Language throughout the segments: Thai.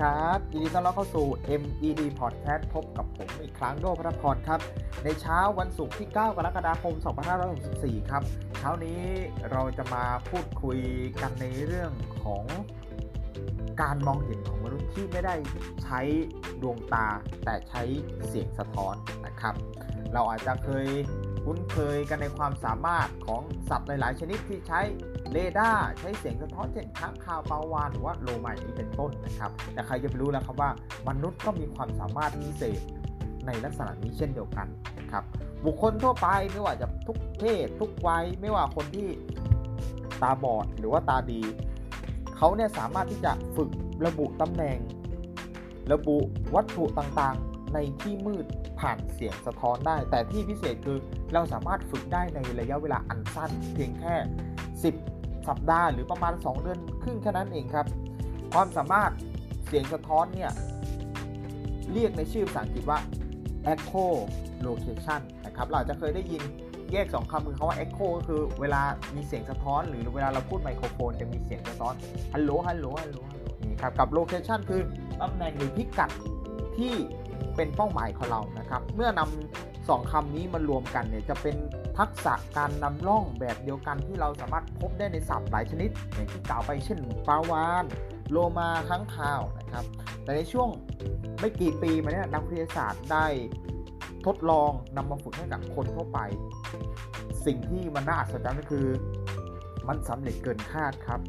ครับยินดีต้อนรับเข้าสู่ MED Podcast พบกับผมอีกครั้งโดพระพรครับ ในเช้าวันศุกร์ที่ 9 กรกฎาคม 2564 ครับ เช้านี้เราจะมาพูดคุยกันในเรื่องของการมองเห็นของมนุษย์ที่ไม่ได้ใช้ดวงตา แต่ใช้เสียงสะท้อนนะครับ เราอาจจะเคยคุ้นเคยกันในความสามารถของสัตว์หลาย ๆ ชนิดที่ใช้ เรดาร์ใช้เสียงสะท้อนเช่นค้างคาวปาวานหรือว่าโลมาอย่างนี้เป็นต้นนะครับ แต่ใครจะไปรู้แล้วครับว่ามนุษย์ก็มีความสามารถพิเศษในลักษณะนี้เช่นเดียวกันนะครับ บุคคลทั่วไปไม่ว่าจะทุกเพศทุกวัยไม่ว่าคนที่ตาบอดหรือว่าตาดี เขาเนี่ยสามารถที่จะฝึกระบุตำแหน่ง ระบุวัตถุต่างๆ ในที่มืดผ่านเสียงสะท้อนได้ แต่ที่พิเศษคือเราสามารถฝึกได้ในระยะเวลาอันสั้น เพียงแค่ 10 สัปดาห์หรือประมาณ 2 เดือนครึ่งแค่นั้นเองครับ ความสามารถเสียงสะท้อนเนี่ย เรียกในชื่อภาษาอังกฤษว่า echo location นะครับ เราจะเคยได้ยินแยก 2คำคือคาว่า echo ก็คือเวลามีเสียงสะท้อน หรือเวลาเราพูดไมโครโฟนจะมีเสียงสะท้อนฮัลโหลฮัลโหลฮัลโหลนี่ครับกับ location คือตำแหน่งหรือพิกัดที่เป็นเป้าหมายของเรานะครับ เมื่อนำสองคำนี้มารวมกันเนี่ยจะเป็น ทักษะการนำร่องแบบเดียวกันที่เราสามารถพบได้ในสัตว์หลายชนิด อย่างที่กล่าวไปเช่นปลาวานโลมาค้างคาวนะครับ แต่ในช่วงไม่กี่ปีมาเนี่ยนักวิทยาศาสตร์ได้ทดลองนำมาฝึกให้กับคนทั่วไป สิ่งที่มันน่าอัศจรรย์ก็คือ มันสำเร็จเกินคาดครับ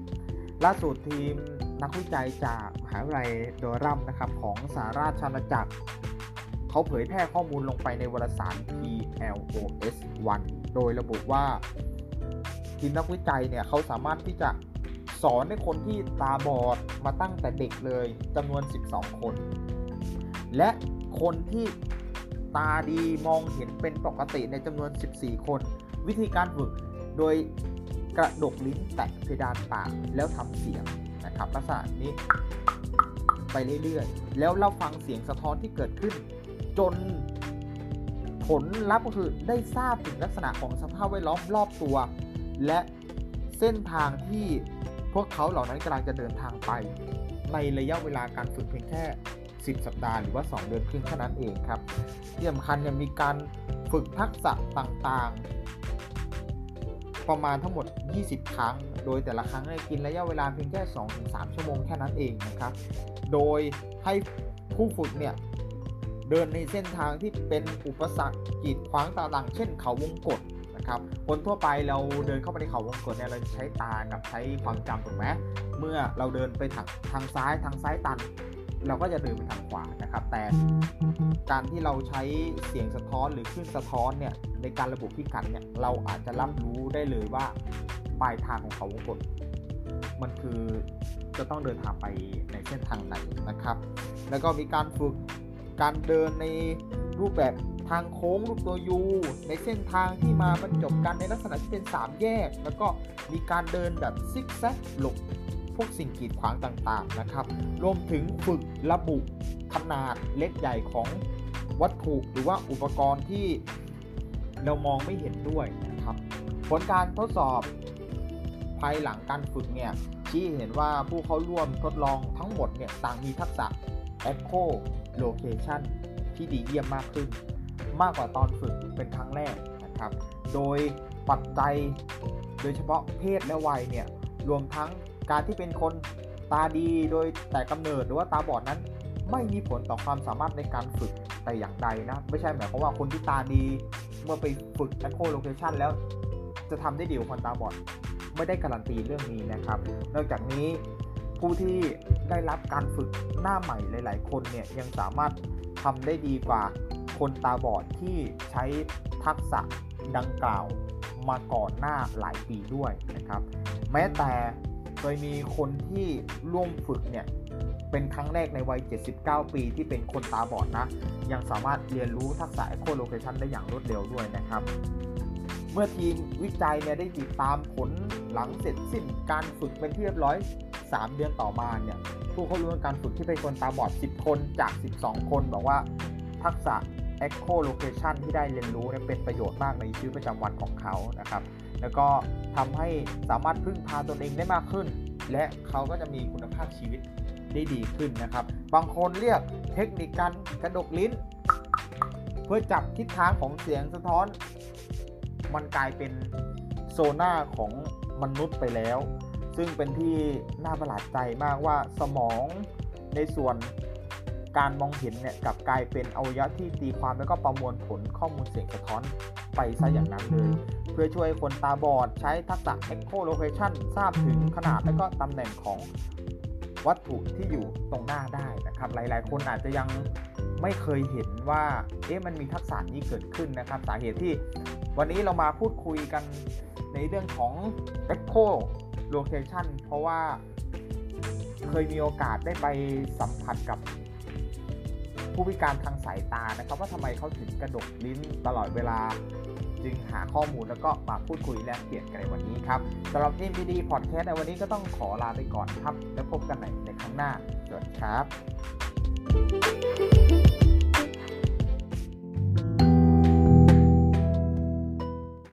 ล่าสุดทีมนักวิจัยจากมหาวิทยาลัยโดรัมนะครับของสหราชอาณาจักร เขาเผยแพร่ข้อมูลลงไปในวารสาร PLOS 1 โดยระบุว่าทีมนักวิจัยเนี่ยเขาสามารถที่จะสอนให้คนที่ตาบอดมาตั้งแต่เด็กเลยจำนวน 12 คน และคนที่ตาดีมองเห็นเป็นปกติในจำนวน 14 คน วิธีการฝึกโดยกระดกลิ้นแตะเพดานปากแล้วทำเสียงนะครับลักษณะนี้ไปเรื่อยๆ แล้วเราฟังเสียงสะท้อนที่เกิดขึ้น จนผลลัพธ์ก็คือได้ทราบถึงลักษณะของสภาพแวดล้อมรอบตัว และเส้นทางที่พวกเขาเหล่านั้นกำลังจะเดินทางไป ในระยะเวลาการฝึกเพียงแค่ 10 สัปดาห์หรือว่า 2 เดือนครึ่งเท่านั้นเองครับที่สำคัญเนี่ยมีการฝึกทักษะต่างๆ ประมาณทั้งหมด 20 ครั้ง โดยแต่ละครั้งเนี่ยกินระยะเวลาเพียงแค่ 2-3 ชั่วโมงแค่นั้นเองนะครับ โดยให้ผู้ฝึกเนี่ย เดินในเส้นทางที่เป็นอุปสรรคกีดขวางต่างๆ เช่นเขาวงกฏนะครับคนทั่วไปเราเดินเข้าไปในเขาวงกฏเนี่ยเราใช้ตากับใช้ความจำถูกไหมเมื่อเราเดินไปทางทางซ้ายทางซ้ายตัน เราก็จะเดินไปทางขวานะครับ แต่การที่เราใช้เสียงสะท้อนหรือคลื่นสะท้อนเนี่ยในการระบุพิกัดเนี่ยเราอาจจะรับรู้ได้เลยว่าปลายทางของเขาวงกฏมันคือจะต้องเดินทางไปในเส้นทางไหนนะครับ แล้วก็มีการฝึก การเดินในรูปแบบทางโค้งรูปตัวยูในเส้นทางที่มาบรรจบกันในลักษณะที่เป็น 3 แยก แล้วก็มีการเดินแบบซิกแซกหลบพวกสิ่งกีดขวางต่างๆนะครับ รวมถึงฝึกระบุขนาดเล็กใหญ่ของวัตถุหรือว่าอุปกรณ์ที่เรามองไม่เห็นด้วยนะครับ ผลการทดสอบภายหลังการฝึกเนี่ยชี้เห็นว่าผู้เข้าร่วมทดลองทั้งหมดเนี่ยต่างมีทักษะ Echo Location ที่ดีเยี่ยมมากขึ้น มากกว่าตอนฝึกเป็นครั้งแรกนะครับ โดยปัจจัยโดยเฉพาะเพศและวัยเนี่ยรวมทั้งการที่เป็นคนตาดีโดยแต่กำเนิดหรือว่าตาบอดนั้น ไม่มีผลต่อความสามารถในการฝึกแต่อย่างใดนะ ไม่ใช่หมายความว่าคนที่ตาดีเมื่อไปฝึก Echo Location แล้ว จะทำได้ดีกว่าคนตาบอดไม่ได้การันตีเรื่องนี้นะครับ นอกจากนี้ ผู้ที่ได้รับการฝึกหน้าใหม่หลาย ๆ คนเนี่ยยังสามารถทำได้ดีกว่าคนตาบอดที่ใช้ทักษะดังกล่าวมาก่อนหน้าหลายปีด้วยนะครับ แม้แต่เคยมีคนที่ร่วมฝึกเนี่ยเป็นครั้งแรกในวัย 79 ปีที่เป็นคนตาบอดนะ ยังสามารถเรียนรู้ทักษะ Echo Location ได้อย่างรวดเร็วด้วยนะครับ เมื่อทีมวิจัยเนี่ยได้ติดตามผลหลังเสร็จสิ้นการฝึกเป็นที่เรียบร้อย 3 เดือนต่อมาเนี่ยผู้เข้าร่วมการฝึกที่เป็นคนตาบอด 10 คนจาก 12 คนบอกว่าทักษะ Echo Location ที่ได้เรียนรู้เนี่ยเป็นประโยชน์มากในชีวิตประจำวันของเขานะครับ แล้วก็ทำให้สามารถพึ่งพาตนเองได้มากขึ้น และเขาก็จะมีคุณภาพชีวิตได้ดีขึ้นนะครับ บางคนเรียกเทคนิคการกระดกลิ้น เพื่อจับทิศทางของเสียงสะท้อน มันกลายเป็นโซน่าของมนุษย์ไปแล้ว ซึ่งเป็นที่น่าประหลาดใจมากว่าสมองในส่วนการมองเห็นเนี่ยกลับกลายเป็นอวัยวะที่ตีความแล้วก็ประมวลผลข้อมูลเสียงสะท้อนไปซะอย่างนั้นเลย เพื่อช่วยคนตาบอดใช้ทักษะ echolocation ทราบถึงขนาดและก็ตำแหน่งของวัตถุที่อยู่ตรงหน้าได้นะครับ หลายๆ คนอาจจะยังไม่เคยเห็นว่าเอ๊ะมันมีทักษะนี้เกิดขึ้นนะครับ สาเหตุที่วันนี้เรามาพูดคุยกันในเรื่องของ echolocation เพราะว่าเคยมีโอกาสได้ไปสัมผัสกับผู้พิการทางสายตานะครับ ว่าทำไมเขาถึงกระดกลิ้นตลอดเวลา จึงหาข้อมูลแล้วก็มาพูดคุยแลกเปลี่ยนกันในวันนี้ครับสำหรับ MPD Podcast ในวันนี้ก็ต้องขอลาไปก่อนครับ แล้วพบกันใหม่ในครั้งหน้าสวัสดีครับ